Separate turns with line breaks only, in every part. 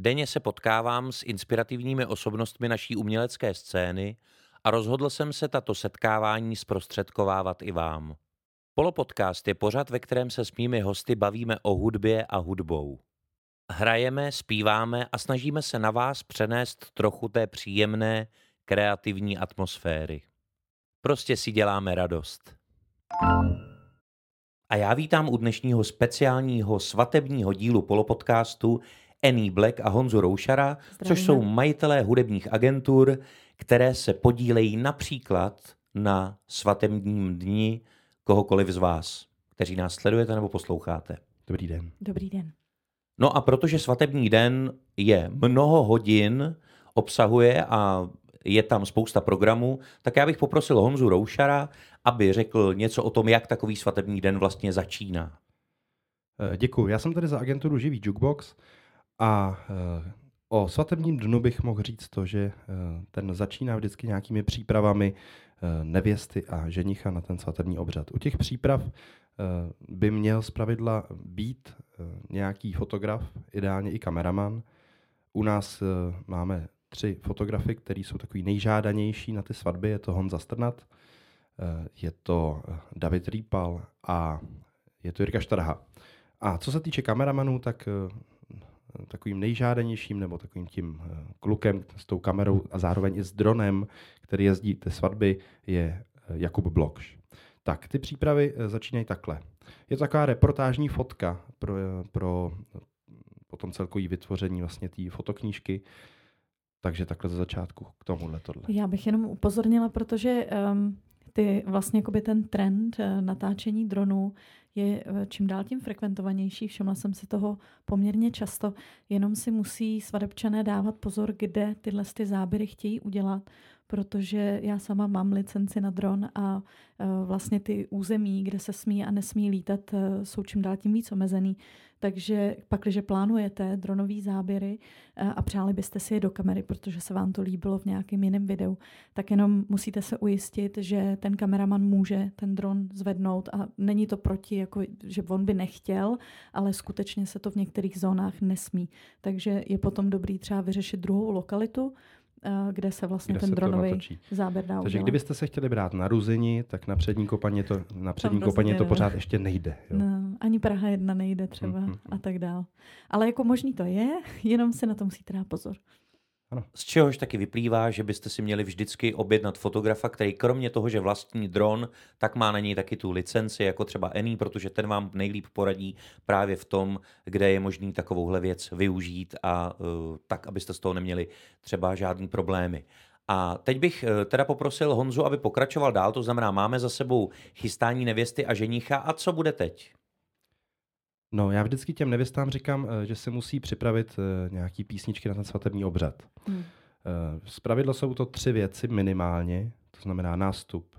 Denně se potkávám s inspirativními osobnostmi naší umělecké scény a rozhodl jsem se tato setkávání zprostředkovávat i vám. Polopodcast je pořad, ve kterém se s mými hosty bavíme o hudbě a hudbou. Hrajeme, zpíváme a snažíme se na vás přenést trochu té příjemné, kreativní atmosféry. Prostě si děláme radost. A já vítám u dnešního speciálního svatebního dílu polopodcastu Annie Black a Honzu Roušara, Zdravíme. což jsou majitelé hudebních agentur, které se podílejí například na svatebním dni kohokoliv z vás, kteří nás sledujete nebo posloucháte.
Dobrý den.
Dobrý den.
No a protože svatební den je mnoho hodin, obsahuje a je tam spousta programů, tak já bych poprosil Honzu Roušara, aby řekl něco o tom, jak takový svatební den vlastně začíná.
Eh, Děkuji. Já jsem tady za agenturu Živý Jukebox a eh, o svatebním dnu bych mohl říct to, že eh, ten začíná vždycky nějakými přípravami nevěsty a ženicha na ten svatební obřad. U těch příprav by měl zpravidla být nějaký fotograf, ideálně i kameraman. U nás máme tři fotografy, které jsou takový nejžádanější na ty svatby. Je to Honza Strnat, je to David Rýpal a je to Jirka Štarha. A co se týče kameramanů, tak takovým nejžádanějším nebo takovým tím eh, klukem s tou kamerou a zároveň i s dronem, který jezdí ty svatby, je eh, Jakub Blokš. Tak, ty přípravy eh, začínají takhle. Je to taková reportážní fotka pro, pro potom celkový vytvoření vlastně té fotoknížky. Takže takhle ze začátku k tomuhle tohle.
Já bych jenom upozornila, protože um, ty vlastně ten trend natáčení dronů je eh, čím dál tím frekventovanější. Všimla jsem si toho poměrně často. Jenom si musí svadebčané dávat pozor, kde tyhle ty záběry chtějí udělat, protože já sama mám licenci na dron a eh, vlastně ty území, kde se smí a nesmí lítat, eh, jsou čím dál tím víc omezený. Takže pak, když plánujete dronové záběry a přáli byste si je do kamery, protože se vám to líbilo v nějakém jiném videu, tak jenom musíte se ujistit, že ten kameraman může ten dron zvednout a není to proti, jako, že on by nechtěl, ale skutečně se to v některých zónách nesmí. Takže je potom dobrý třeba vyřešit druhou lokalitu, kde se vlastně kde ten dronový záběr dá
Takže udělat. kdybyste se chtěli brát na Ruzini, tak na přední kopaně to, na přední kopaně to pořád ještě nejde. Jo?
No, ani Praha jedna nejde třeba mm-hmm. a tak dál. Ale jako možný to je, jenom se na to musíte dát pozor.
Ano. Z čehož taky vyplývá, že byste si měli vždycky objednat fotografa, který kromě toho, že vlastní dron, tak má na něj taky tu licenci, jako třeba Eni, protože ten vám nejlíp poradí právě v tom, kde je možný takovouhle věc využít a uh, tak, abyste z toho neměli třeba žádný problémy. A teď bych uh, teda poprosil Honzu, aby pokračoval dál, to znamená, máme za sebou chystání nevěsty a ženicha a co bude teď?
No, já vždycky těm nevěstám říkám, eh, že se musí připravit eh, nějaký písničky na ten svatební obřad. Hmm. Eh, z pravidla jsou to tři věci minimálně, to znamená nástup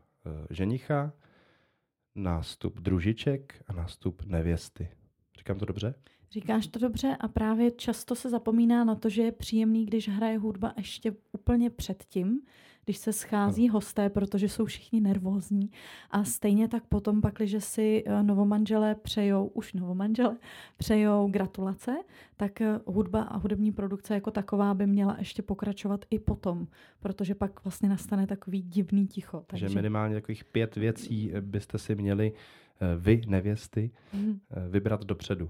ženicha, nástup družiček a nástup nevěsty. Říkám to dobře?
Říkáš to dobře a právě často se zapomíná na to, že je příjemný, když hraje hudba ještě úplně předtím, když se schází no. hosté, protože jsou všichni nervózní. A stejně tak potom pak, když si eh, novomanželé přejou, už novomanželé přejou gratulace, tak eh, hudba a hudební produkce jako taková by měla ještě pokračovat i potom, protože pak vlastně nastane takový divný ticho.
Takže že minimálně takových pět věcí byste si měli vy, nevěsty, mm. vybrat dopředu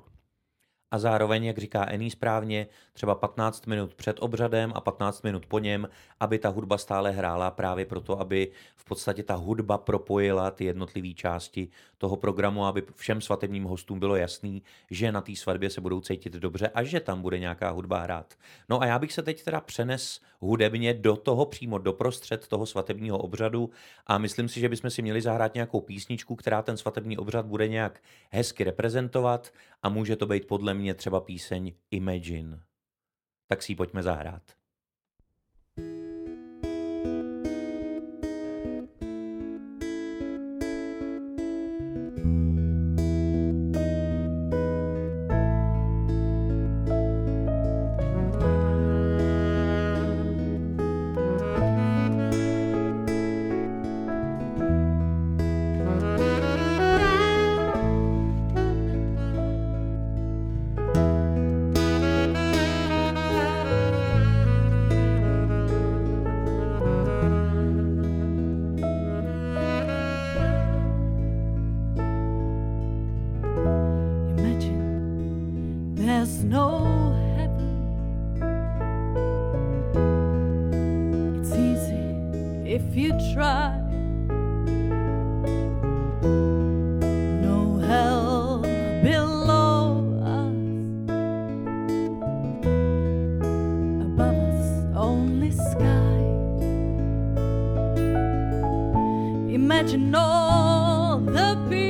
a zároveň, jak říká Ení správně, třeba 15 minut před obřadem a 15 minut po něm, aby ta hudba stále hrála právě proto, aby v podstatě ta hudba propojila ty jednotlivé části toho programu, aby všem svatebním hostům bylo jasný, že na té svatbě se budou cítit dobře a že tam bude nějaká hudba hrát. No a já bych se teď teda přenes hudebně do toho přímo doprostřed toho svatebního obřadu a myslím si, že bychom si měli zahrát nějakou písničku, která ten svatební obřad bude nějak hezky reprezentovat a může to být podle mě třeba píseň Imagine. Tak si ji pojďme zahrát.
Imagine all the people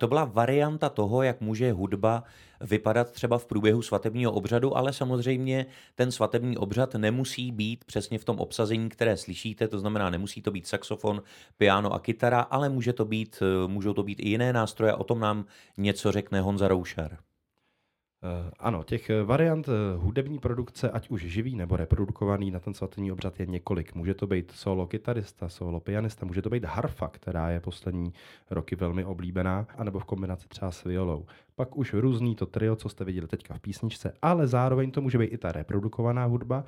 to
byla varianta toho, jak může hudba vypadat třeba v průběhu svatebního obřadu, ale samozřejmě ten svatební obřad nemusí být přesně v tom obsazení, které slyšíte, to znamená, nemusí to být saxofon, piano a kytara, ale může to být, můžou to být i jiné nástroje, o tom nám něco řekne Honza Roušar.
Uh, ano, těch variant uh, hudební produkce, ať už živý nebo reprodukovaný na ten svatební obřad je několik. Může to být solo kytarista, solo pianista, může to být harfa, která je poslední roky velmi oblíbená, anebo v kombinaci třeba s violou. Pak už různý to trio, co jste viděli teďka v písničce, ale zároveň to může být i ta reprodukovaná hudba,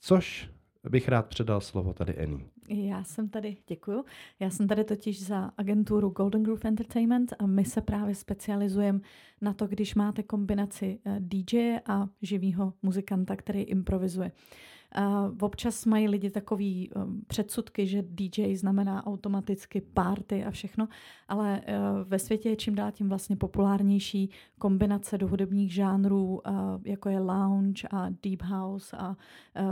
což bych rád předal slovo tady Eni.
Já jsem tady, děkuju. Já jsem tady totiž za agenturu Golden Groove Entertainment a my se právě specializujeme na to, když máte kombinaci DJ a živého muzikanta, který improvizuje. Uh, občas mají lidi takový um, předsudky, že DJ znamená automaticky party a všechno, ale uh, ve světě je čím dál tím vlastně populárnější kombinace do hudebních žánrů, uh, jako je lounge a deep house a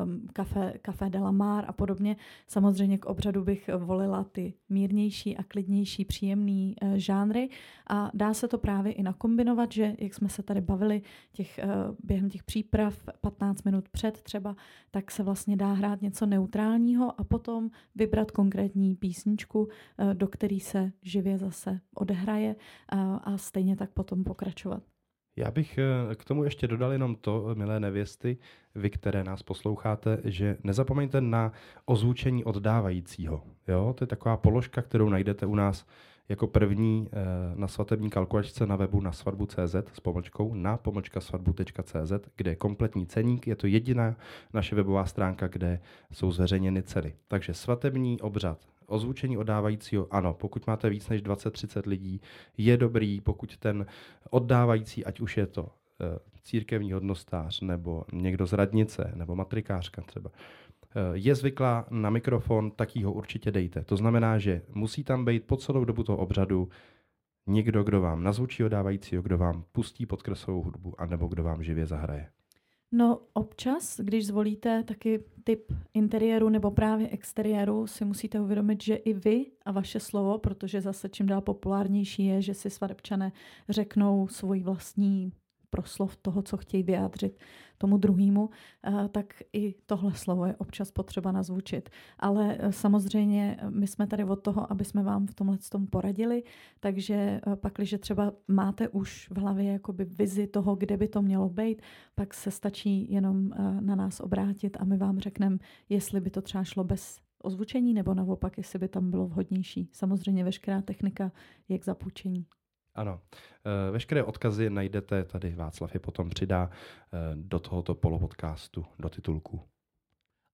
um, café, café de la Mar a podobně. Samozřejmě k obřadu bych volila ty mírnější a klidnější, příjemný uh, žánry a dá se to právě i nakombinovat, že jak jsme se tady bavili těch, uh, během těch příprav 15 minut před třeba, tak se vlastně dá hrát něco neutrálního a potom vybrat konkrétní písničku, do který se živě zase odehraje a stejně tak potom pokračovat.
Já bych k tomu ještě dodal jenom to, milé nevěsty, vy, které nás posloucháte, že nezapomeňte na ozvučení oddávajícího. Jo? To je taková položka, kterou najdete u nás jako první eh, na svatební kalkulačce na webu na svatbu.cz s pomlčkou na pomlčka svatbu.cz, kde je kompletní ceník. Je to jediná naše webová stránka, kde jsou zveřejněny ceny. Takže svatební obřad, ozvučení oddávajícího, ano, pokud máte víc než 20-30 lidí, je dobrý, pokud ten oddávající, ať už je to eh, církevní hodnostář nebo někdo z radnice nebo matrikářka třeba, je zvyklá na mikrofon, tak jí ho určitě dejte. To znamená, že musí tam být po celou dobu toho obřadu někdo, kdo vám nazvučí odávajícího, kdo vám pustí podkresovou hudbu, anebo kdo vám živě zahraje.
No občas, když zvolíte taky typ interiéru nebo právě exteriéru, si musíte uvědomit, že i vy a vaše slovo, protože zase čím dál populárnější je, že si svadebčané řeknou svůj vlastní proslov toho, co chtějí vyjádřit tomu druhému, eh, tak i tohle slovo je občas potřeba nazvučit. Ale eh, samozřejmě eh, my jsme tady od toho, aby jsme vám v tomhle tom poradili, takže pak, když třeba máte už v hlavě jakoby vizi toho, kde by to mělo být, pak se stačí jenom na nás obrátit a my vám řekneme, jestli by to třeba šlo bez ozvučení, nebo naopak, jestli by tam bylo vhodnější. Samozřejmě veškerá technika je k zapůjčení.
Ano. Eh, veškeré odkazy najdete, tady Václav je potom přidá eh, do tohoto polopodcastu, do titulku.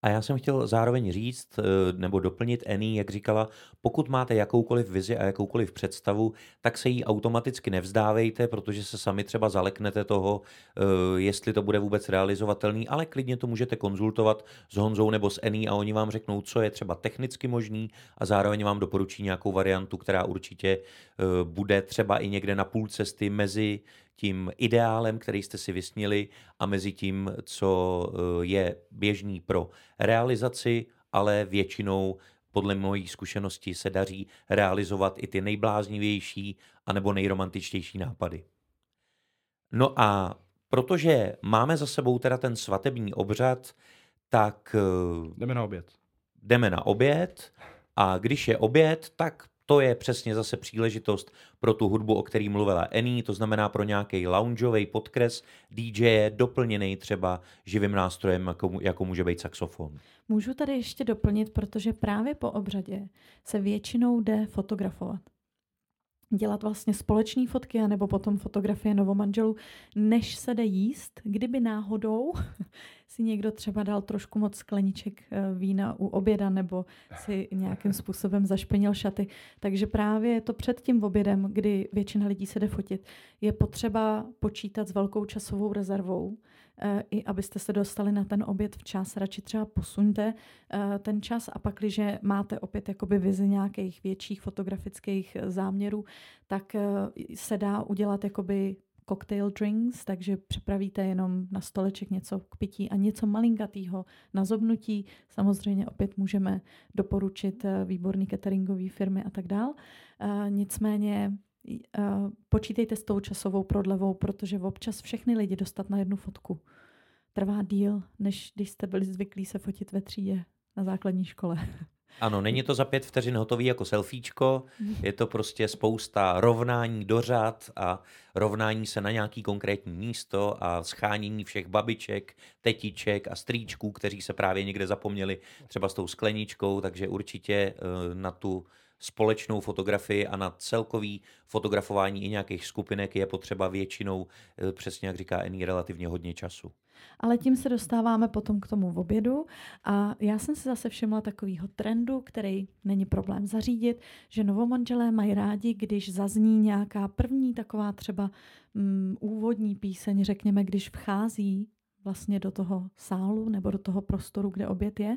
A já jsem chtěl zároveň říct eh, nebo doplnit Eni, jak říkala, pokud máte jakoukoliv vizi a jakoukoliv představu, tak se jí automaticky nevzdávejte, protože se sami třeba zaleknete toho, eh, jestli to bude vůbec realizovatelný, ale klidně to můžete konzultovat s Honzou nebo s Eni a oni vám řeknou, co je třeba technicky možný a zároveň vám doporučí nějakou variantu, která určitě eh, bude třeba i někde na půl cesty mezi tím ideálem, který jste si vysnili a mezi tím, co eh, je běžný pro realizaci, ale většinou podle mojí zkušenosti se daří realizovat i ty nejbláznivější anebo nejromantičtější nápady. No a protože máme za sebou teda ten svatební obřad, tak...
Eh, jdeme na oběd.
Jdeme na oběd a když je oběd, tak to je přesně zase příležitost pro tu hudbu, o který mluvila Eni, to znamená pro nějaký loungeový podkres DJ doplněný třeba živým nástrojem, jako, jako může být saxofon.
Můžu tady ještě doplnit, protože právě po obřadě se většinou jde fotografovat dělat vlastně společné fotky nebo potom fotografie novomanželů, než se jde jíst, kdyby náhodou si někdo třeba dal trošku moc skleniček eh, vína u oběda nebo si nějakým způsobem zašpenil šaty. Takže právě to před tím obědem, kdy většina lidí se jde fotit, je potřeba počítat s velkou časovou rezervou, i abyste se dostali na ten oběd včas. Radši třeba posuňte eh, ten čas a pak, když máte opět jakoby vizi nějakých větších fotografických záměrů, tak eh, se dá udělat jakoby cocktail drinks, takže připravíte jenom na stoleček něco k pití a něco malinkatýho na zobnutí. Samozřejmě opět můžeme doporučit výborný cateringový firmy a tak dál. Nicméně počítejte s tou časovou prodlevou, protože občas všechny lidi dostat na jednu fotku trvá díl, než když jste byli zvyklí se fotit ve třídě na základní škole.
Ano, není to za pět vteřin hotový jako selfiečko, je to prostě spousta rovnání do řad a rovnání se na nějaký konkrétní místo a schánění všech babiček, tetiček a strýčků, kteří se právě někde zapomněli třeba s tou skleničkou, takže určitě eh, na tu společnou fotografii a na celkový fotografování i nějakých skupinek je potřeba většinou, eh, přesně jak říká Eni, relativně hodně času.
Ale tím se dostáváme potom k tomu v obědu a já jsem si zase všimla takového trendu, který není problém zařídit, že novomanželé mají rádi, když zazní nějaká první taková třeba mm, úvodní píseň, řekněme, když vchází vlastně do toho sálu nebo do toho prostoru, kde oběd je,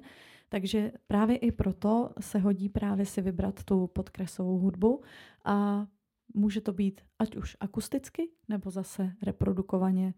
takže právě i proto se hodí právě si vybrat tu podkresovou hudbu a může to být ať už akusticky, nebo zase reprodukovaně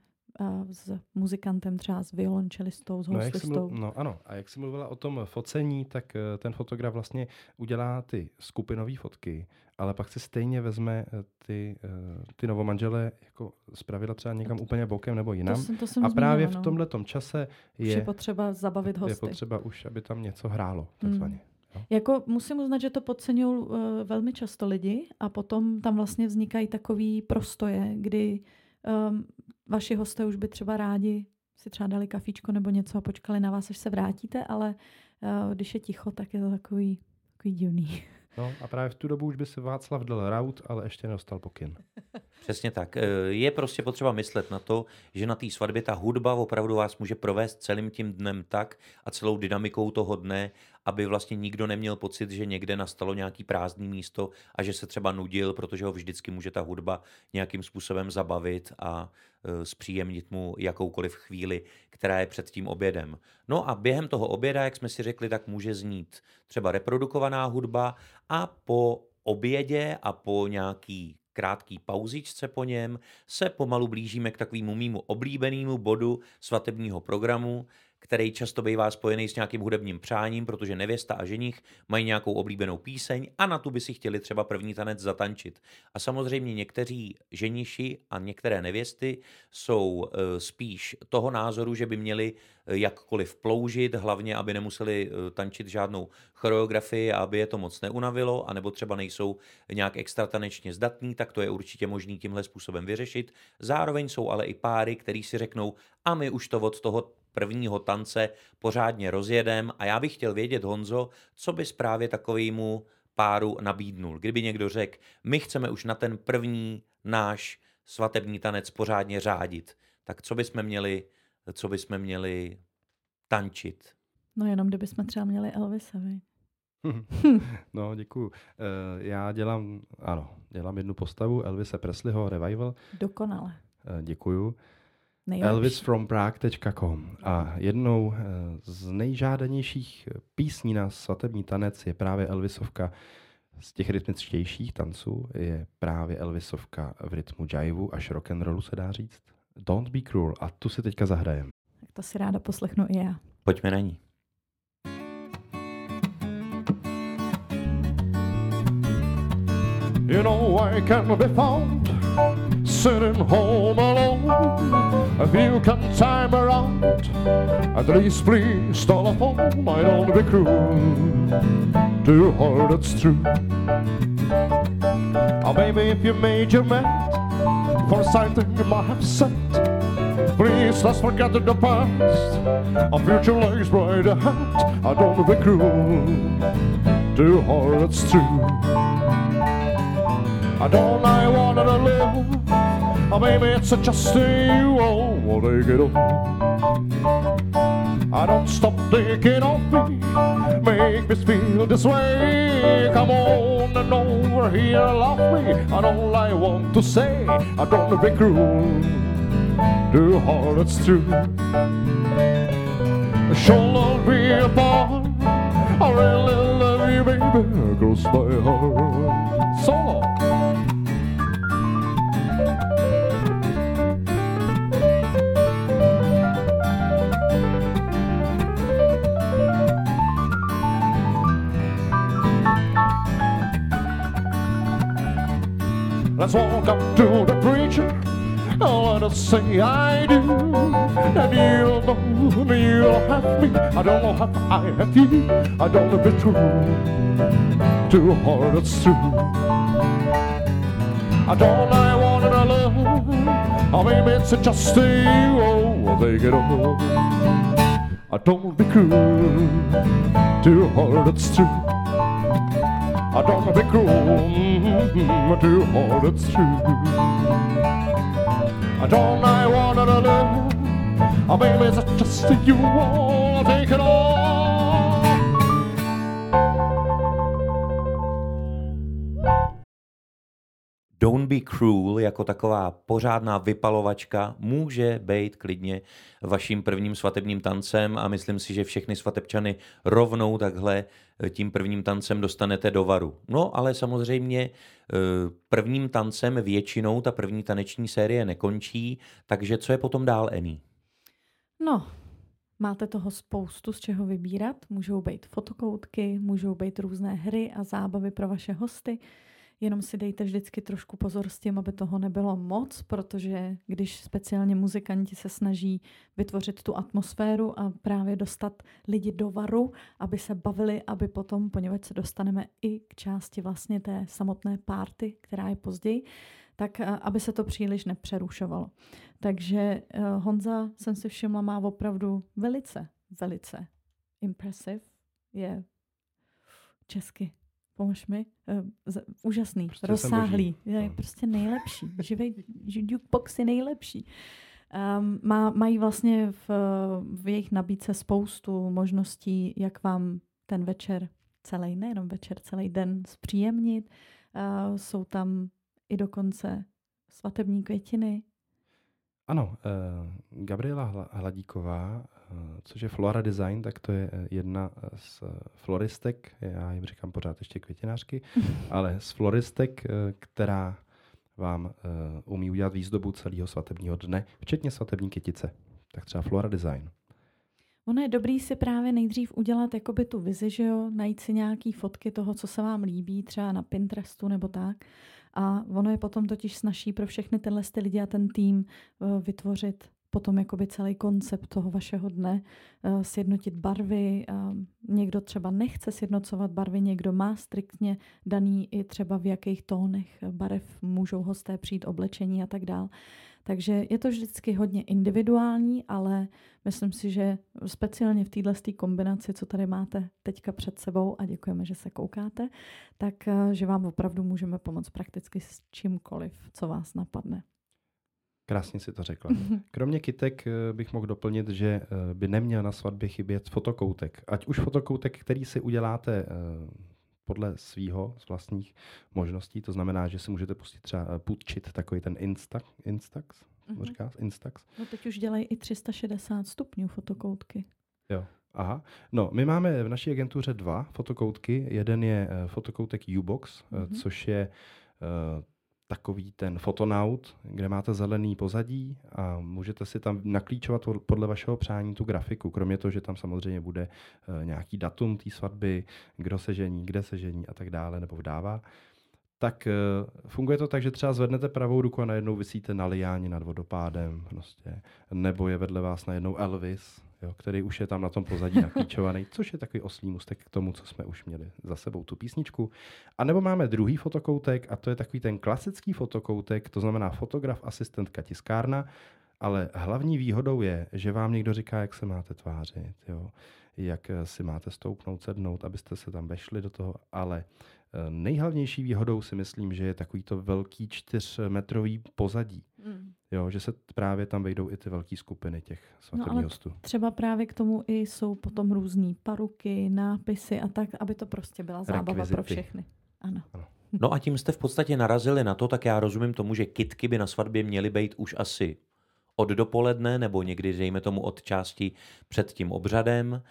s muzikantem, třeba s violončelistou, s.
No, mluv, no ano, a jak jsi mluvila o tom focení, tak eh, ten fotograf vlastně udělá ty skupinové fotky, ale pak si stejně vezme eh, ty, eh, ty novomanžele jako zpravidla třeba někam úplně bokem nebo jinam.
To jsem, to jsem
a právě
zmínila,
v tomhle čase je, je
potřeba zabavit hosty.
Je potřeba už, aby tam něco hrálo, takzvaně.
Hmm. Jako musím uznat, že to podceňují uh, velmi často lidi a potom tam vlastně vznikají takový prostoje, kdy um, vaši hosté už by třeba rádi si třeba dali kafíčko nebo něco a počkali na vás, až se vrátíte, ale uh, když je ticho, tak je to takový, takový divný.
No a právě v tu dobu už by si Václav dal raut, ale ještě nedostal pokyn.
Přesně tak. Eh, Je prostě potřeba myslet na to, že na té svatbě ta hudba opravdu vás může provést celým tím dnem tak a celou dynamikou toho dne, aby vlastně nikdo neměl pocit, že někde nastalo nějaký prázdný místo a že se třeba nudil, protože ho vždycky může ta hudba nějakým způsobem zabavit a eh, zpříjemnit mu jakoukoliv chvíli, která je před tím obědem. No a během toho oběda, jak jsme si řekli, tak může znít třeba reprodukovaná hudba a po obědě a po nějaký krátký pauzičce po něm se pomalu blížíme k takovému mýmu oblíbenému bodu svatebního programu, který často bývá spojený s nějakým hudebním přáním, protože nevěsta a ženich mají nějakou oblíbenou píseň a na tu by si chtěli třeba první tanec zatančit. A samozřejmě někteří ženiši a některé nevěsty jsou eh, spíš toho názoru, že by měli eh, jakkoliv ploužit, hlavně aby nemuseli eh, tančit žádnou choreografii a aby je to moc neunavilo, anebo třeba nejsou nějak extra tanečně zdatní, tak to je určitě možný tímhle způsobem vyřešit. Zároveň jsou ale i páry, který si řeknou, a my už to od toho prvního tance pořádně rozjedem a já bych chtěl vědět, Honzo, co bys právě takovému páru nabídnul. Kdyby někdo řekl, my chceme už na ten první náš svatební tanec pořádně řádit, tak co bychom měli, co bychom měli tančit?
No jenom kdybychom třeba měli Elvisa, viď?
No, děkuju. Eh, Já dělám, ano, dělám jednu postavu Elvise Presleyho Revival.
Dokonale.
Eh, Děkuju.
Nejlepší.
elvisfromprague.com a jednou eh, z nejžádanějších písní na svatební tanec je právě Elvisovka z těch rytmičtějších tanců je právě Elvisovka v rytmu jiveu až rock and rollu se dá říct. Don't be cruel a tu si teďka zahrajem.
Tak to si ráda poslechnu i já.
Pojďme na ní.
You know I can be found sitting home alone. If you can time around, at least please telephone. I don't be cruel to her, that's true. Or maybe if you made your mind for something you might have said. Please let's forget the past. Our future lies bright ahead. I don't be cruel to her, that's true. I don't I to live. Oh, or maybe it's just you. Oh, will they get on? I don't stop thinking of me. Make me feel this way. Come on and over here, love me. And all I want to say, I don't be cruel. Do hard, it's true. Shall not be apart. I really love you, baby. Close my heart. Solo. Let's walk up to the preacher. Oh, let us say I do. And you'll know me, you'll have me. I don't know how I have you. I don't know if it's true. Too hard, it's true. I don't I wanted to love. Or maybe it's just you. Oh, they get old. I don't be cruel. Too hard, it's true. I don't be cruel, mm, too hard, it's true. I don't I wanna live, oh baby, it's just you, oh, take it all.
Don't be cruel jako taková pořádná vypalovačka může být klidně vaším prvním svatebním tancem a myslím si, že všechny svatebčany rovnou takhle eh, tím prvním tancem dostanete do varu. No ale samozřejmě eh, prvním tancem většinou ta první taneční série nekončí, takže co je potom dál, Ení?
No, máte toho spoustu z čeho vybírat. Můžou být fotokoutky, můžou být různé hry a zábavy pro vaše hosty. Jenom si dejte vždycky trošku pozor s tím, aby toho nebylo moc, protože když speciálně muzikanti se snaží vytvořit tu atmosféru a právě dostat lidi do varu, aby se bavili, aby potom, poněvadž se dostaneme i k části vlastně té samotné párty, která je později, tak eh, aby se to příliš nepřerušovalo. Takže eh, Honza, jsem si všimla, má opravdu velice, velice impressive, je česky pomož mi, uh, úžasný,
Prostě
rozsáhlý, je
No.
prostě nejlepší, živý jukebox je nejlepší. Um, má, mají vlastně v, v jejich nabídce spoustu možností, jak vám ten večer, celý, nejenom večer, celý den zpříjemnit. Uh, jsou tam i dokonce svatební květiny.
Ano, eh, Gabriela Hla- Hladíková, což je Flora Design, tak to je eh, jedna z eh, floristek, já jim říkám pořád ještě květinářky, ale z floristek, eh, která vám eh, umí udělat výzdobu celého svatebního dne, včetně svatební kytice. Tak třeba Flora Design.
Ono je dobrý si právě nejdřív udělat jakoby tu vizi, že jo, najít si nějaký fotky toho, co se vám líbí, třeba na Pinterestu nebo tak. A ono je potom totiž snaží pro všechny tyhle ty lidi a ten tým eh, vytvořit potom jakoby celý koncept toho vašeho dne, eh, sjednotit barvy. a Někdo třeba nechce sjednocovat barvy, někdo má striktně daný i třeba v jakých tónech barev můžou hosté přijít oblečení a tak dál. Takže je to vždycky hodně individuální, ale myslím si, že speciálně v této kombinaci, co tady máte teďka před sebou, a děkujeme, že se koukáte, tak eh, že vám opravdu můžeme pomoct prakticky s čímkoliv, co vás napadne.
Krásně si to řekla. Kromě kytek eh, bych mohl doplnit, že eh, by neměl na svatbě chybět fotokoutek. Ať už fotokoutek, který si uděláte eh, podle svýho, z vlastních možností, to znamená, že si můžete pustit třeba půjčit takový ten Insta, Instax,
Mhm.
to říká, Instax.
No teď už dělají i 360 stupňů fotokoutky.
Jo. Aha. No, my máme v naší agentuře dva fotokoutky. Jeden je fotokoutek Ubox,
Mhm.
což je takový ten fotonaut, kde máte zelený pozadí a můžete si tam naklíčovat pod- podle vašeho přání tu grafiku. Kromě toho, že tam samozřejmě bude eh, nějaký datum té svatby, kdo se žení, kde se žení a tak dále, nebo vdává. Tak eh, funguje to tak, že třeba zvednete pravou ruku a najednou vysíte na liáni nad vodopádem, prostě. nebo je vedle vás najednou Elvis, jo, který už je tam na tom pozadí naklíčovaný, což je takový oslý mustek k tomu, co jsme už měli za sebou, tu písničku. A nebo máme druhý fotokoutek a to je takový ten klasický fotokoutek, to znamená fotograf, asistentka, tiskárna, ale hlavní výhodou je, že vám někdo říká, jak se máte tvářit, jo? jak eh, si máte stoupnout, sednout, abyste se tam vešli do toho, ale eh, nejhlavnější výhodou si myslím, že je takový to velký čtyřmetrový pozadí,
Mm.
jo? že se právě tam vejdou i ty velké skupiny těch svatebních
ale
hostů.
Třeba právě k tomu i jsou potom různé paruky, nápisy a tak, aby to prostě byla zábava pro
Rekvizity.
všechny. Ano.
No a tím jste v podstatě narazili na to, tak já rozumím tomu, že kitky by na svatbě měly být už asi od dopoledne nebo někdy, dejme tomu, od části před tím obřadem.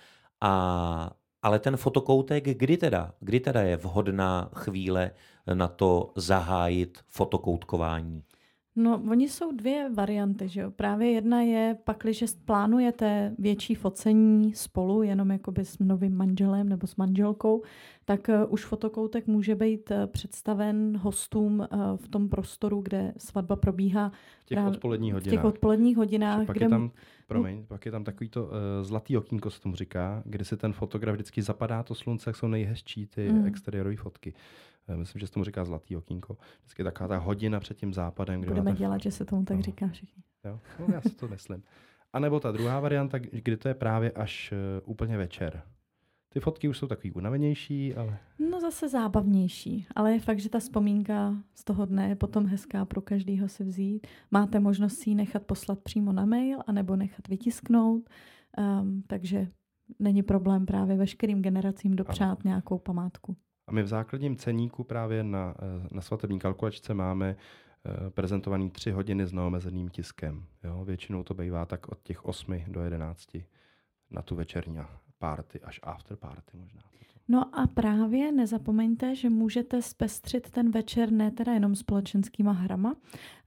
A, ale ten fotokoutek, kdy teda, kdy teda je vhodná chvíle na to zahájit fotokoutkování?
No, oni jsou dvě varianty, že jo. Právě jedna je, pakliže plánujete větší focení spolu, jenom jakoby s novým manželem nebo s manželkou, tak uh, už fotokoutek může být uh, představen hostům uh, v tom prostoru, kde svatba probíhá
V těch odpoledních
v
hodinách.
těch odpoledních
Že
hodinách,
pak
kde
je tam, promiň, pak je tam takový to uh, zlatý okýnko, se tomu říká, kdy si ten fotograf vždycky zapadá to slunce, jak jsou nejhezčí ty
mm.
exteriérové fotky. Eh, Myslím, že se tomu říká zlatý okýnko. Vždycky je taková ta hodina před tím západem, kde
budeme
máte
dělat, že se tomu tak
No.
říká všichni.
Jo? No, já si to myslím. A nebo ta druhá varianta, kdy to je právě až uh, úplně večer. Ty fotky už jsou takový unavenější, ale
No zase zábavnější, ale je fakt, že ta vzpomínka z toho dne je potom hezká pro každýho si vzít. Máte možnost si ji nechat poslat přímo na mail, anebo nechat vytisknout, um, takže není problém právě veškerým generacím dopřát nějakou památku.
A my v základním ceníku právě na, eh, na svatební kalkulačce máme eh, prezentovaný tři hodiny s neomezeným tiskem. Jo? Většinou to bývá tak od těch 8 do 11 na tu večerní party, až after party možná.
No a právě nezapomeňte, že můžete zpestřit ten večer ne teda jenom společenskýma hrama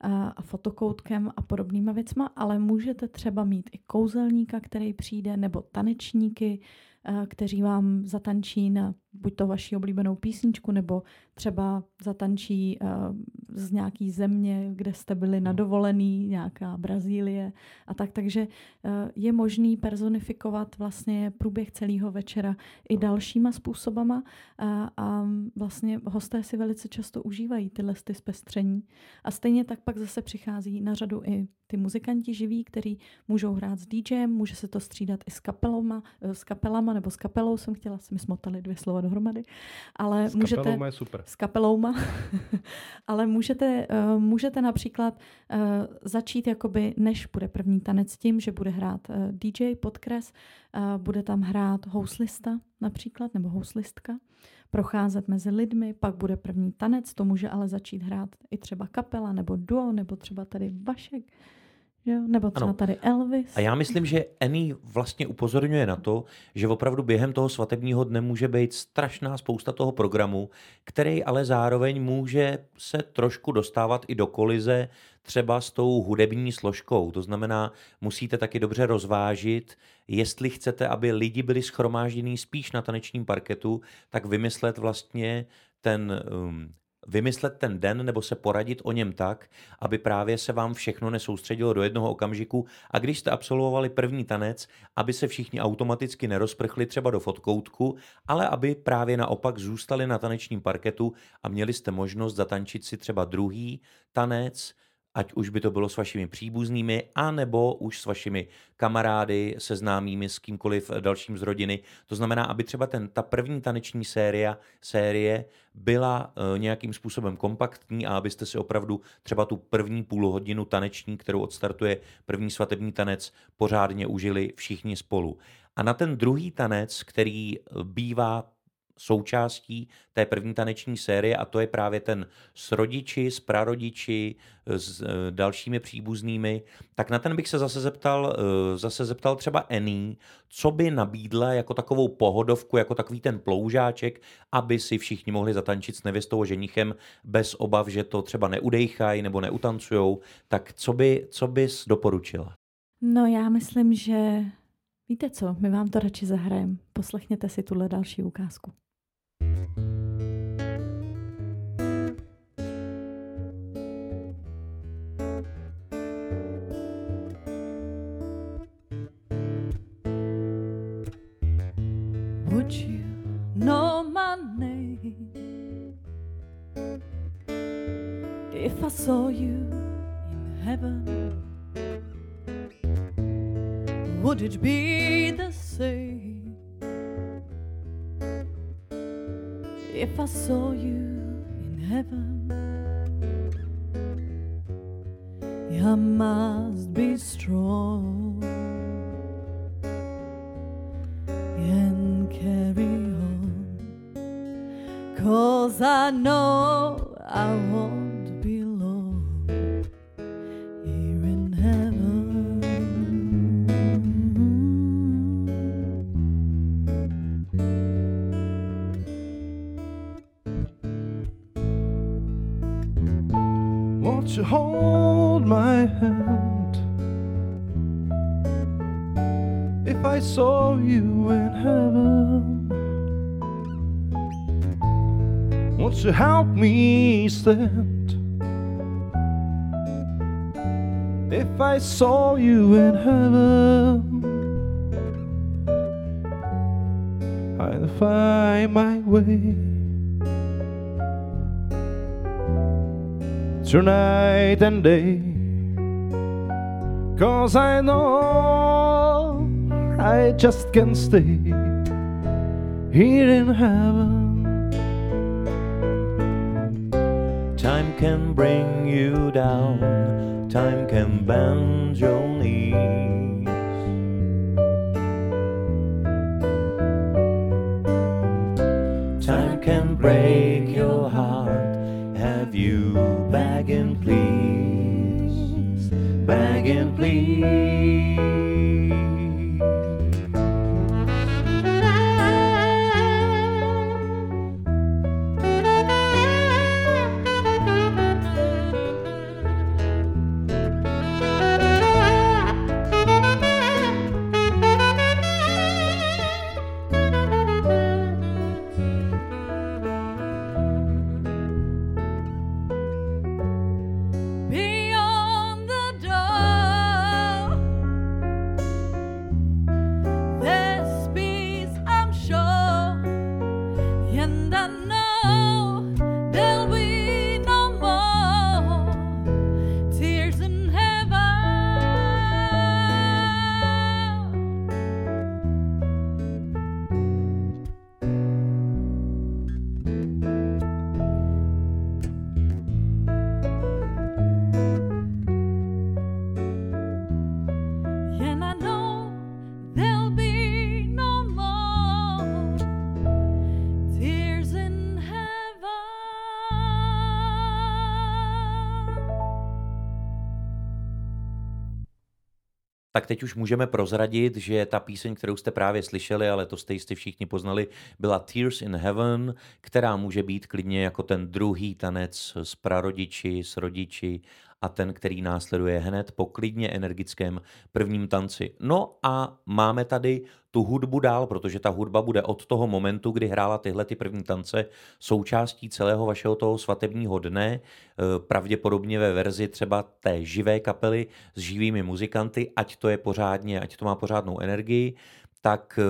a, a fotokoutkem a podobnýma věcma, ale můžete třeba mít i kouzelníka, který přijde, nebo tanečníky, kteří vám zatančí na buď to vaši oblíbenou písničku, nebo třeba zatančí a, z nějaký země, kde jste byli na
No.
dovolený, nějaká Brazílie a tak. Takže a, je možný personifikovat vlastně průběh celého večera i dalšíma způsobama a, a vlastně hosté si velice často užívají tyhle ty zpestření. A stejně tak pak zase přichází na řadu i ty muzikanti živí, kteří můžou hrát s DJem, může se to střídat i s kapelama, eh, s kapelama nebo s kapelou jsem chtěla, se mi smotali dvě slova dohromady, ale
S
můžete...
kapelou je super.
s kapelouma, ale můžete, uh, můžete například uh, začít, jakoby, než bude první tanec tím, že bude hrát uh, DJ podkres, uh, bude tam hrát houslista například, nebo houslistka, procházet mezi lidmi, pak bude první tanec, to může ale začít hrát i třeba kapela, nebo duo, nebo třeba tady Vašek, jo? nebo třeba
Ano.
tady Elvis.
A já myslím, že Annie vlastně upozorňuje na to, že opravdu během toho svatebního dne může být strašná spousta toho programu, který ale zároveň může se trošku dostávat i do kolize třeba s tou hudební složkou. To znamená, musíte taky dobře rozvážit, jestli chcete, aby lidi byli schromáždění spíš na tanečním parketu, tak vymyslet vlastně ten um, vymyslet ten den nebo se poradit o něm tak, aby právě se vám všechno nesoustředilo do jednoho okamžiku a když jste absolvovali první tanec, aby se všichni automaticky nerozprchli třeba do fotkoutku, ale aby právě naopak zůstali na tanečním parketu a měli jste možnost zatančit si třeba druhý tanec, ať už by to bylo s vašimi příbuznými, anebo už s vašimi kamarády, seznámými s kýmkoliv dalším z rodiny. To znamená, aby třeba ten, ta první taneční série, série byla e, nějakým způsobem kompaktní a abyste si opravdu třeba tu první půl hodinu taneční, kterou odstartuje první svatební tanec, pořádně užili všichni spolu. A na ten druhý tanec, který e, bývá součástí té první taneční série a to je právě ten s rodiči, s prarodiči, s e, dalšími příbuznými, tak na ten bych se zase zeptal, e, zase zeptal třeba Annie, co by nabídla jako takovou pohodovku, jako takový ten ploužáček, aby si všichni mohli zatančit s nevěstou a ženichem bez obav, že to třeba neudejchají nebo neutancujou, tak co by, co bys doporučila?
No já myslím, že víte co, my vám to radši zahrajeme. Poslechněte si tuhle další ukázku. If I saw you in heaven? Would it be the same if I saw you in heaven? I must be strong and carry on. Cause I know I won't
hold my hand? If I saw you in heaven, won't you help me stand? If I saw you in heaven, I'll find my way. Tonight and day. Cause I know I just can't stay here in heaven.
Time can bring you down, time can bend your knees. Time can break your heart, have you begging please, begging please. Tak teď už můžeme prozradit, že ta píseň, kterou jste právě slyšeli, ale to jste jistě všichni poznali, byla Tears in Heaven, která může být klidně jako ten druhý tanec s prarodiči, s rodiči a ten, který následuje hned po klidně energickém prvním tanci. No a máme tady tu hudbu dál, protože ta hudba bude od toho momentu, kdy hrála tyhle ty první tance, součástí celého vašeho toho svatebního dne, eh, pravděpodobně ve verzi třeba té živé kapely s živými muzikanty, ať to je pořádně, ať to má pořádnou energii, tak eh,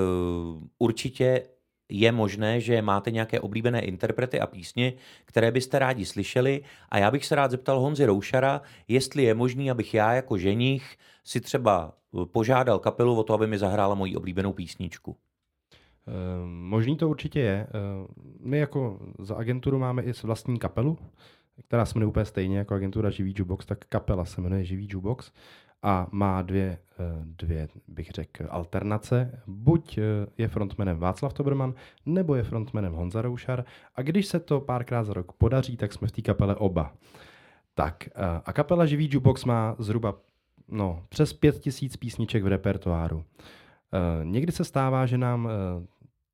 určitě je možné, že máte nějaké oblíbené interprety a písně, které byste rádi slyšeli a já bych se rád zeptal Honzi Roušara, jestli je možný, abych já jako ženich si třeba eh, požádal kapelu o to, aby mi zahrála moji oblíbenou písničku.
Eh, Možný to určitě je. Eh, My jako za agenturu máme i vlastní kapelu, která se jmenuje úplně stejně jako agentura Živý Jukebox, tak kapela se jmenuje Živý Jukebox a má dvě, eh, dvě, bych řekl, alternace. Buď eh, je frontmanem Václav Toberman, nebo je frontmanem Honza Roušar. A když se to párkrát za rok podaří, tak jsme v té kapele oba. Tak eh, a kapela Živý Jukebox má zhruba no, přes pět tisíc písniček v repertoáru. Někdy se stává, že nám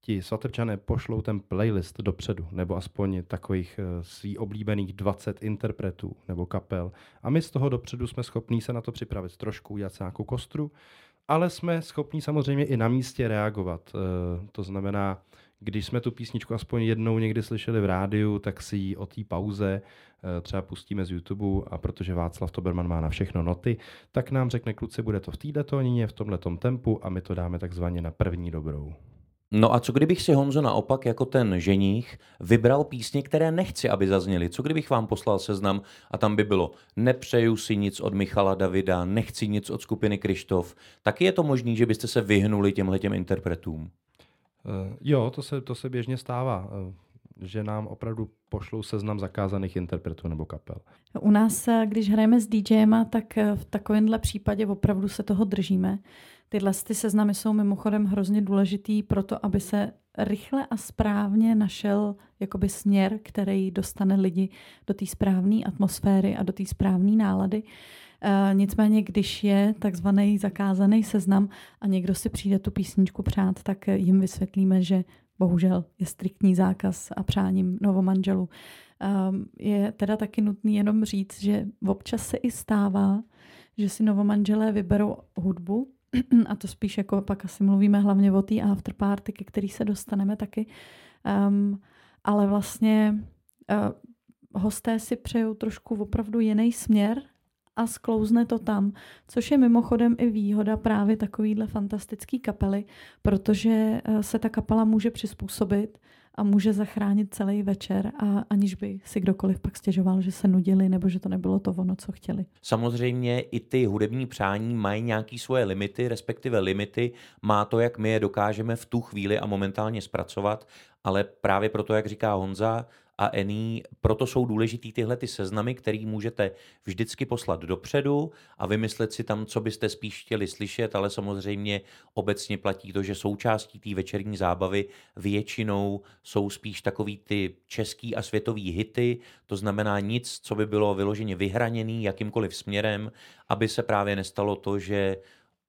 ti svatebčané pošlou ten playlist dopředu, nebo aspoň takových eh, svý oblíbených 20 interpretů nebo kapel. A my z toho dopředu jsme schopní se na to připravit trošku, udělat nějakou kostru, ale jsme schopní samozřejmě i na místě reagovat. Eh, To znamená, když jsme tu písničku aspoň jednou někdy slyšeli v rádiu, tak si ji o té pauze eh, třeba pustíme z YouTube a protože Václav Toberman má na všechno noty, tak nám řekne kluci, bude to v této tónině, v tomhletom tempu a my to dáme takzvaně na první dobrou.
No a co kdybych si Honzo naopak jako ten ženích vybral písně, které nechci, aby zazněly? Co kdybych vám poslal seznam a tam by bylo nepřeju si nic od Michala Davida, nechci nic od skupiny Krištof. Taky je to možný, že byste se vyhnuli těmhletěm interpretům?
Uh, jo, to se, to se běžně stává, uh, že nám opravdu pošlou seznam zakázaných interpretů nebo kapel.
U nás, když hrajeme s DJema, tak eh, v takovémhle případě opravdu se toho držíme. Tyhle ty seznamy jsou mimochodem hrozně důležitý pro to, aby se rychle a správně našel jakoby směr, který dostane lidi do té správné atmosféry a do té správné nálady. Uh, nicméně, když je takzvaný zakázaný seznam a někdo si přijde tu písničku přát, tak jim vysvětlíme, že bohužel je striktní zákaz a přáním novomanželů. Um, je teda taky nutný jenom říct, že občas se i stává, že si novomanželé vyberou hudbu, a to spíš jako pak asi mluvíme hlavně o té afterparty, ke který se dostaneme taky. Um, ale vlastně uh, hosté si přejou trošku opravdu jiný směr a sklouzne to tam, což je mimochodem i výhoda právě takovýhle fantastický kapely, protože uh, se ta kapela může přizpůsobit a může zachránit celý večer, a aniž by si kdokoliv pak stěžoval, že se nudili nebo že to nebylo to ono, co chtěli.
Samozřejmě i ty hudební přání mají nějaké svoje limity, respektive limity má to, jak my je dokážeme v tu chvíli a momentálně zpracovat, ale právě proto, jak říká Honza a Ení, proto jsou důležitý tyhle ty seznamy, který můžete vždycky poslat dopředu a vymyslet si tam, co byste spíš chtěli slyšet, ale samozřejmě obecně platí to, že součástí té večerní zábavy většinou jsou spíš takový ty český a světový hity, to znamená nic, co by bylo vyloženě vyhraněný jakýmkoliv směrem, aby se právě nestalo to, že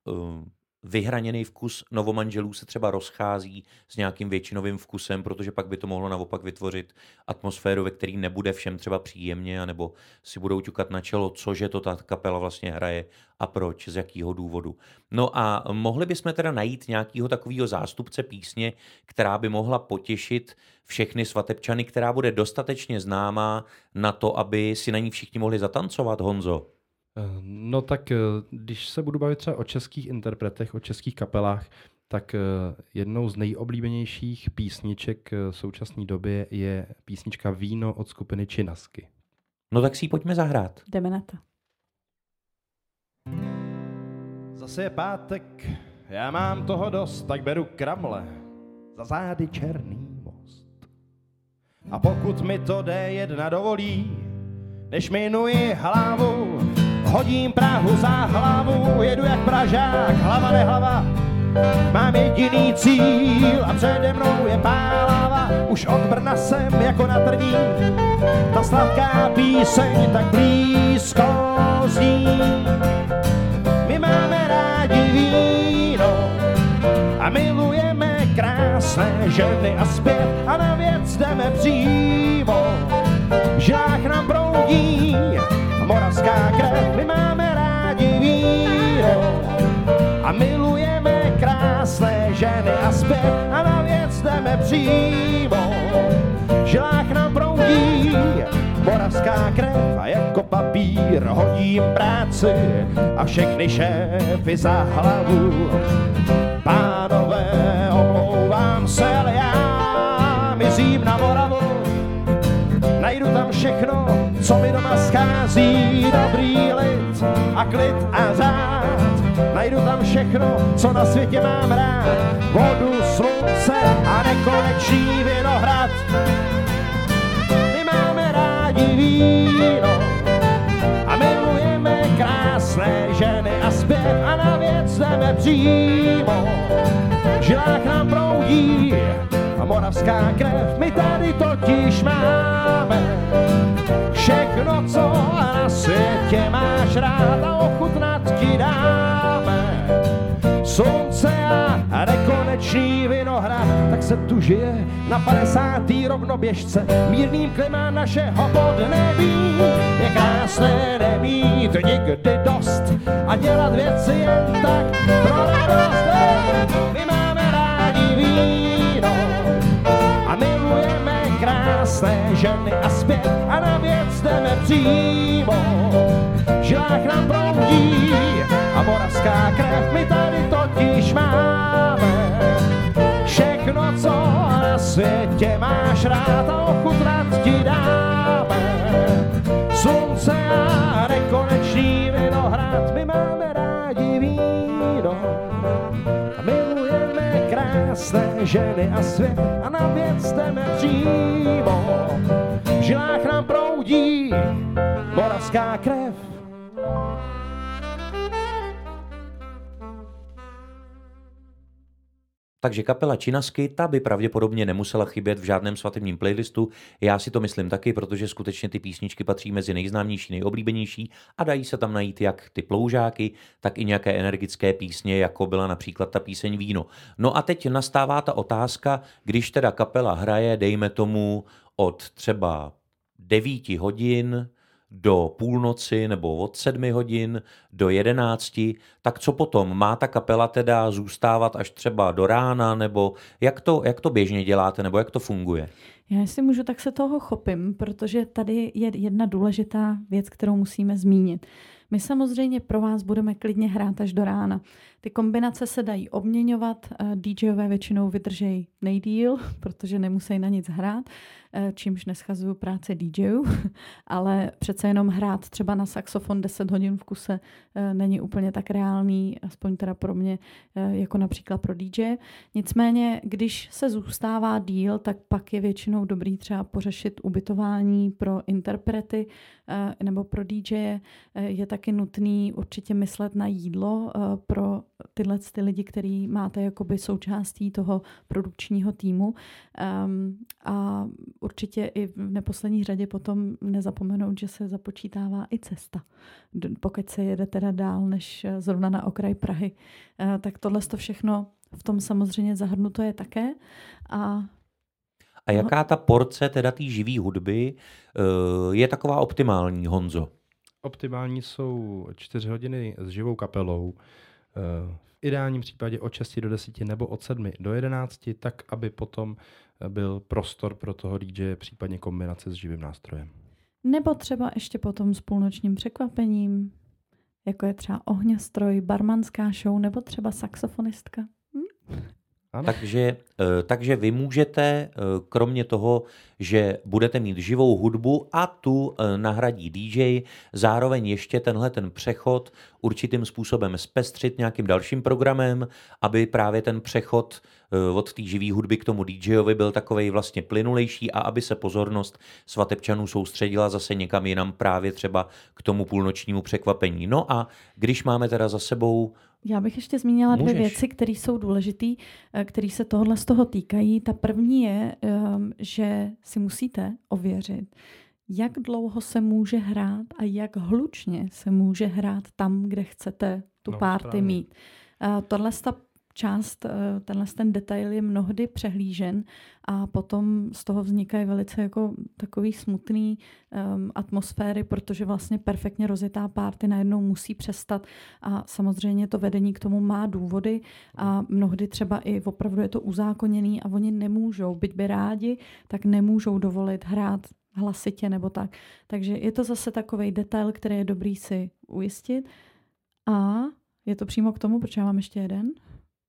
uh, vyhraněný vkus novomanželů se třeba rozchází s nějakým většinovým vkusem, protože pak by to mohlo naopak vytvořit atmosféru, ve které nebude všem třeba příjemně, anebo si budou ťukat na čelo, cože to ta kapela vlastně hraje a proč, z jakého důvodu. No a mohli bychom teda najít nějakého takového zástupce písně, která by mohla potěšit všechny svatebčany, která bude dostatečně známá na to, aby si na ní všichni mohli zatancovat, Honzo.
Eh, No tak eh, když se budu bavit třeba o českých interpretech, o českých kapelách, tak eh, jednou z nejoblíbenějších písniček v současné době je písnička Víno od skupiny Činasky.
No tak si ji pojďme zahrát.
Jdeme na to.
Zase je pátek, já mám toho dost, tak beru kramle. Za zády černý most. A pokud mi to D1 dovolí, než minuji hlavu, hodím Prahu za hlavu, jedu jak Pražák, hlava nehlava.
jediný cíl a přede mnou je pálava. Už od Brna jsem jako na trní, ta sladká píseň tak blízko zní. My máme rádi víno a milujeme krásné ženy a zpěv a na věc jdeme přímo. Žilách nám proudí moravská krev, my máme rádi víno a milujeme krásné ženy a zpěv a na věc jdeme přímo. Žilách nám proudí moravská krev a jako papír hodím práci a všechny šéfy za hlavu. Pánové, co mi doma schází, dobrý lid a klid a řád. Najdu tam všechno, co na světě mám rád, vodu, slunce a nekonečný vinohrad. My máme rádi víno a milujeme krásné ženy a zpěv a na věc jdeme přímo. V žilách nám proudí a moravská krev, my tady totiž máme všechno, co na světě máš rád a ochutnat ti dáme. Slunce a nekonečný vinohrad, tak se tu žije na 50. rovnoběžce. Mírným klima našeho podnebí je krásné nemít nikdy dost a dělat věci jen tak pro radost. My krásné ženy a zpěv a na věc jdeme přímo. Žilách nám proudí a moravská krev, my tady totiž máme všechno, co na světě máš rád a ochutnat ti dáme. Slunce a nekonečný vinohrad, my máme rádi víno a milujeme krásné ženy a svět věc jdeme přímo. V žilách nám proudí moravská krev.
Takže kapela Činasky, ta by pravděpodobně nemusela chybět v žádném svatebním playlistu. Já si to myslím taky, protože skutečně ty písničky patří mezi nejznámější, nejoblíbenější a dají se tam najít jak ty ploužáky, tak i nějaké energické písně, jako byla například ta píseň Víno. No a teď nastává ta otázka, když teda kapela hraje, dejme tomu, od třeba 9 hodin do půlnoci nebo od sedmi hodin do jedenácti, tak co potom? Má ta kapela teda zůstávat až třeba do rána, nebo jak to, jak to běžně děláte, nebo jak to funguje?
Já jestli můžu, tak se toho chopím, protože tady je jedna důležitá věc, kterou musíme zmínit. My samozřejmě pro vás budeme klidně hrát až do rána. Ty kombinace se dají obměňovat, eh, DJové většinou vydržejí nejdíl, protože nemusí na nic hrát, čímž neschazuju práce DJů, ale přece jenom hrát třeba na saxofon 10 hodin v kuse eh, není úplně tak reálný, aspoň teda pro mě, jako například pro DJ. Nicméně, když se zůstává díl, tak pak je většinou dobrý třeba pořešit ubytování pro interprety nebo pro DJ. Je taky nutný určitě myslet na jídlo pro tyhle ty lidi, který máte jakoby součástí toho produkčního týmu. Um, a určitě i v neposlední řadě potom nezapomenout, že se započítává i cesta. Pokud se jede teda dál než zrovna na okraj Prahy, uh, tak tohle to všechno v tom samozřejmě zahrnuto je také. A
a jaká ta porce teda té živé hudby uh, je taková optimální, Honzo?
Optimální jsou čtyři hodiny s živou kapelou, v ideálním případě od 6 do 10 nebo od 7 do 11, tak aby potom byl prostor pro toho DJ, případně kombinace s živým nástrojem.
Nebo třeba ještě potom s půlnočním překvapením, jako je třeba ohňostroj, barmanská show nebo třeba saxofonistka. Hm?
Takže, takže vy můžete, kromě toho, že budete mít živou hudbu a tu eh, nahradí DJ, zároveň ještě tenhle ten přechod určitým způsobem zpestřit nějakým dalším programem, aby právě ten přechod eh, od té živé hudby k tomu DJovi byl takovej vlastně plynulejší a aby se pozornost svatebčanů soustředila zase někam jinam právě třeba k tomu půlnočnímu překvapení. No a když máme teda za sebou
Já bych ještě zmínila dvě
Můžeš.
věci, které jsou důležité, které se tohle z toho týkají. Ta první je, ehm, že si musíte ověřit, jak dlouho se může hrát a jak hlučně se může hrát tam, kde chcete tu
No,
párty
správně.
mít. Eh, Tohle ta část, eh, tenhle ten detail je mnohdy přehlížen a potom z toho vznikají velice jako takový smutný um, atmosféry, protože vlastně perfektně rozjetá párty najednou musí přestat a samozřejmě to vedení k tomu má důvody a mnohdy třeba i opravdu je to uzákoněný a oni nemůžou, byť by rádi, tak nemůžou dovolit hrát hlasitě nebo tak. Takže je to zase takový detail, který je dobrý si ujistit. A je to přímo k tomu, protože já mám ještě jeden.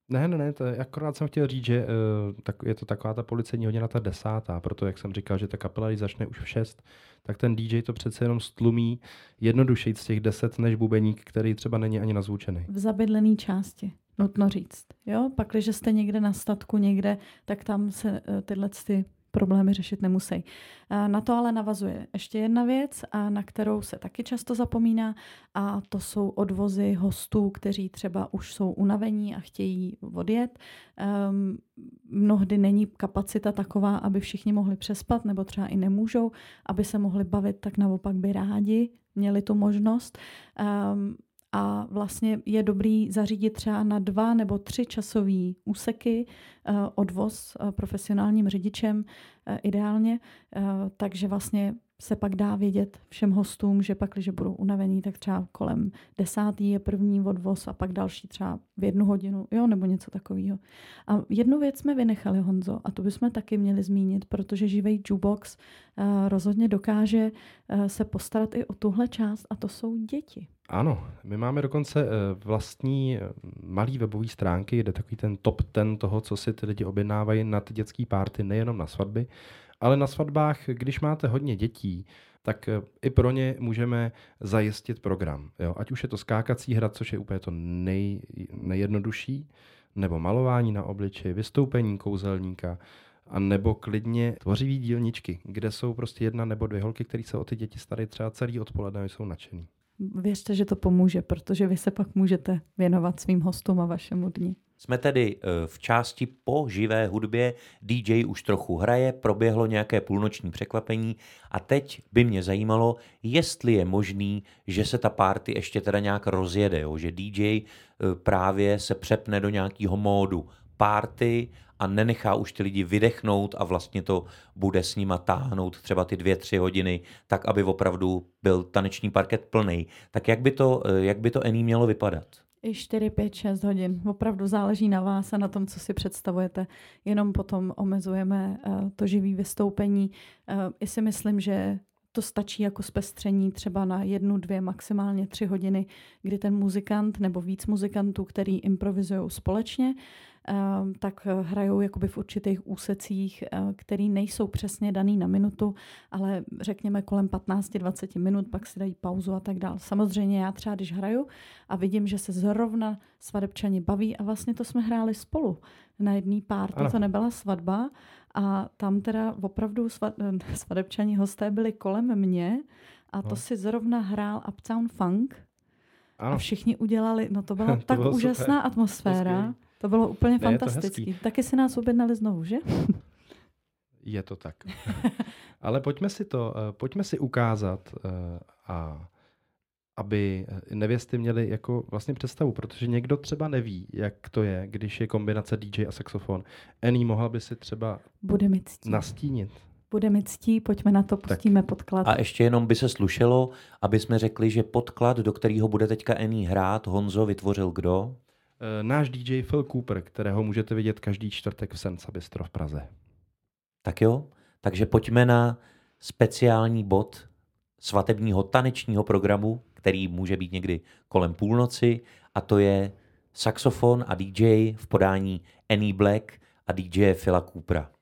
Ne, ne, ne, to je, akorát jsem chtěl říct, že uh, tak, je to taková ta policejní hodina, ta desátá, proto jak jsem říkal, že ta kapela, když začne už v šest, tak ten DJ to přece jenom stlumí jednodušeji z těch deset než bubeník, který třeba není ani nazvučený.
v zabydlené části, nutno říct. Jo? Pak, když jste někde na statku někde, tak tam se eh, tyhle ty problémy řešit nemusí. Eh, Na to ale navazuje ještě jedna věc, a na kterou se taky často zapomíná, a to jsou odvozy hostů, kteří třeba už jsou unavení a chtějí odjet. Um, mnohdy není kapacita taková, aby všichni mohli přespat, nebo třeba i nemůžou, aby se mohli bavit, tak naopak by rádi měli tu možnost. Um, a vlastně je dobrý zařídit třeba na dva nebo tři časové úseky eh, odvoz eh, profesionálním řidičem eh, ideálně, takže vlastně se pak dá vědět všem hostům, že pak, když budou unavení, tak třeba kolem desátý je první odvoz a pak další třeba v jednu hodinu, jo, nebo něco takového. A jednu věc jsme vynechali, Honzo, a to bychom taky měli zmínit, protože živý jukebox eh, rozhodně dokáže eh, se postarat i o tuhle část a to jsou děti.
Ano, my máme dokonce eh, vlastní eh, malý webové stránky, kde takový ten top ten toho, co si ty lidi objednávají na ty dětské párty, nejenom na svatby, ale na svatbách, když máte hodně dětí, tak eh, i pro ně můžeme zajistit program. Jo? Ať už je to skákací hra, což je úplně to nej, nejjednodušší, nebo malování na obličeji, vystoupení kouzelníka, a nebo klidně tvořivý dílničky, kde jsou prostě jedna nebo dvě holky, které se o ty děti starají třeba celý odpoledne a jsou nadšený.
Věřte, že to pomůže, protože vy se pak můžete věnovat svým hostům a vašemu dni.
Jsme tedy eh, v části po živé hudbě, DJ už trochu hraje, proběhlo nějaké půlnoční překvapení a teď by mě zajímalo, jestli je možný, že se ta party ještě teda nějak rozjede, jo? že DJ eh, právě se přepne do nějakého módu party a nenechá už ty lidi vydechnout a vlastně to bude s nima táhnout třeba ty dvě, tři hodiny, tak aby opravdu byl taneční parket plný. Tak jak by to, eh, jak by to Ení mělo vypadat?
I 4, 5, 6 hodin. Opravdu záleží na vás a na tom, co si představujete. Jenom potom omezujeme uh, to živý vystoupení. Uh, I si myslím, že to stačí jako zpestření třeba na jednu, dvě, maximálně tři hodiny, kdy ten muzikant nebo víc muzikantů, který improvizují společně, tak eh, hrajou jakoby v určitých úsecích, uh, který nejsou přesně daný na minutu, ale řekněme kolem 15-20 minut, pak si dají pauzu a tak dále. Samozřejmě já třeba, když hraju a vidím, že se zrovna svadebčani baví a vlastně to jsme hráli spolu na jedné párty,
Ano.
to nebyla svatba a tam teda opravdu svad, svadebčani hosté byli kolem mě a to
No.
si zrovna hrál Uptown Funk a
Ano,
všichni udělali, no to byla
To
tak
bylo super.
úžasná
To
atmosféra. To bylo úplně
Ne, to
fantastický. Taky si nás objednali znovu, že?
je to tak. Ale pojďme si to, eh, pojďme si ukázat eh, a aby eh, nevěsty měly jako vlastně představu, protože někdo třeba neví, jak to je, když je kombinace DJ a saxofon. Ení, mohla by si třeba
Bude mi ctí.
nastínit?
Bude mi ctí, pojďme na to, pustíme podklad.
A ještě jenom by se slušelo, aby jsme řekli, že podklad, do kterého bude teďka Ení hrát, Honzo vytvořil kdo?
Eh, Náš DJ Phil Cooper, kterého můžete vidět každý čtvrtek v Sensa Bistro v Praze.
Tak jo, takže pojďme na speciální bod svatebního tanečního programu, který může být někdy kolem půlnoci, a to je saxofon a DJ v podání Annie Black a DJ Phila Coopera.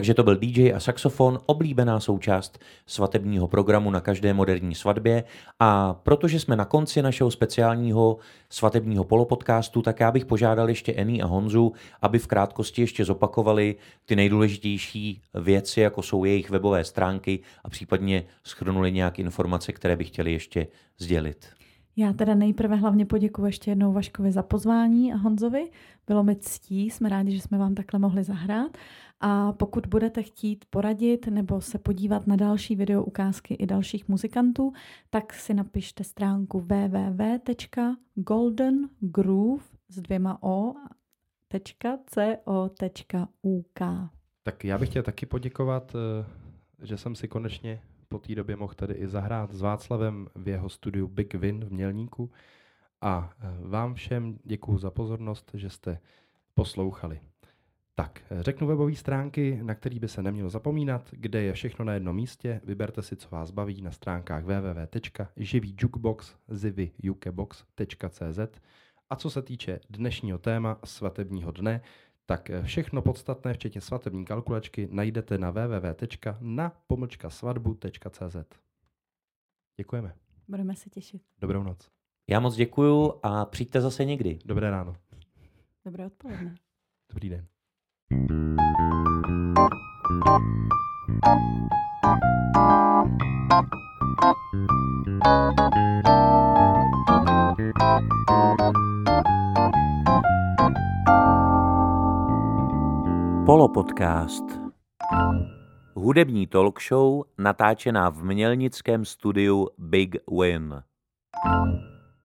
Takže to byl DJ a saxofon, oblíbená součást svatebního programu na každé moderní svatbě. A protože jsme na konci našeho speciálního svatebního polopodcastu, tak já bych požádal ještě Eni a Honzu, aby v krátkosti ještě zopakovali ty nejdůležitější věci, jako jsou jejich webové stránky a případně schrnuli nějaké informace, které by chtěli ještě sdělit.
Já teda nejprve hlavně poděkuji ještě jednou Vaškovi za pozvání a Honzovi. Bylo mi ctí, jsme rádi, že jsme vám takhle mohli zahrát. A pokud budete chtít poradit nebo se podívat na další video ukázky i dalších muzikantů, tak si napište stránku www.goldengroove s dvěma o .co.uk.
Tak já bych chtěl taky poděkovat, eh, že jsem si konečně po té době mohl tady i zahrát s Václavem v jeho studiu Big Win v Mělníku. A eh, vám všem děkuji za pozornost, že jste poslouchali. Tak, eh, řeknu webové stránky, na který by se nemělo zapomínat, kde je všechno na jednom místě. Vyberte si, co vás baví na stránkách www.živíjukebox.cz A co se týče dnešního téma svatebního dne, tak eh, všechno podstatné, včetně svatební kalkulačky, najdete na www.na-svatbu.cz. Děkujeme.
Budeme se těšit.
Dobrou noc.
Já moc děkuju a přijďte zase někdy.
Dobré ráno.
Dobré odpoledne.
Dobrý den.
Polopodcast. Hudební talk show natáčená v mělnickém studiu Big Win.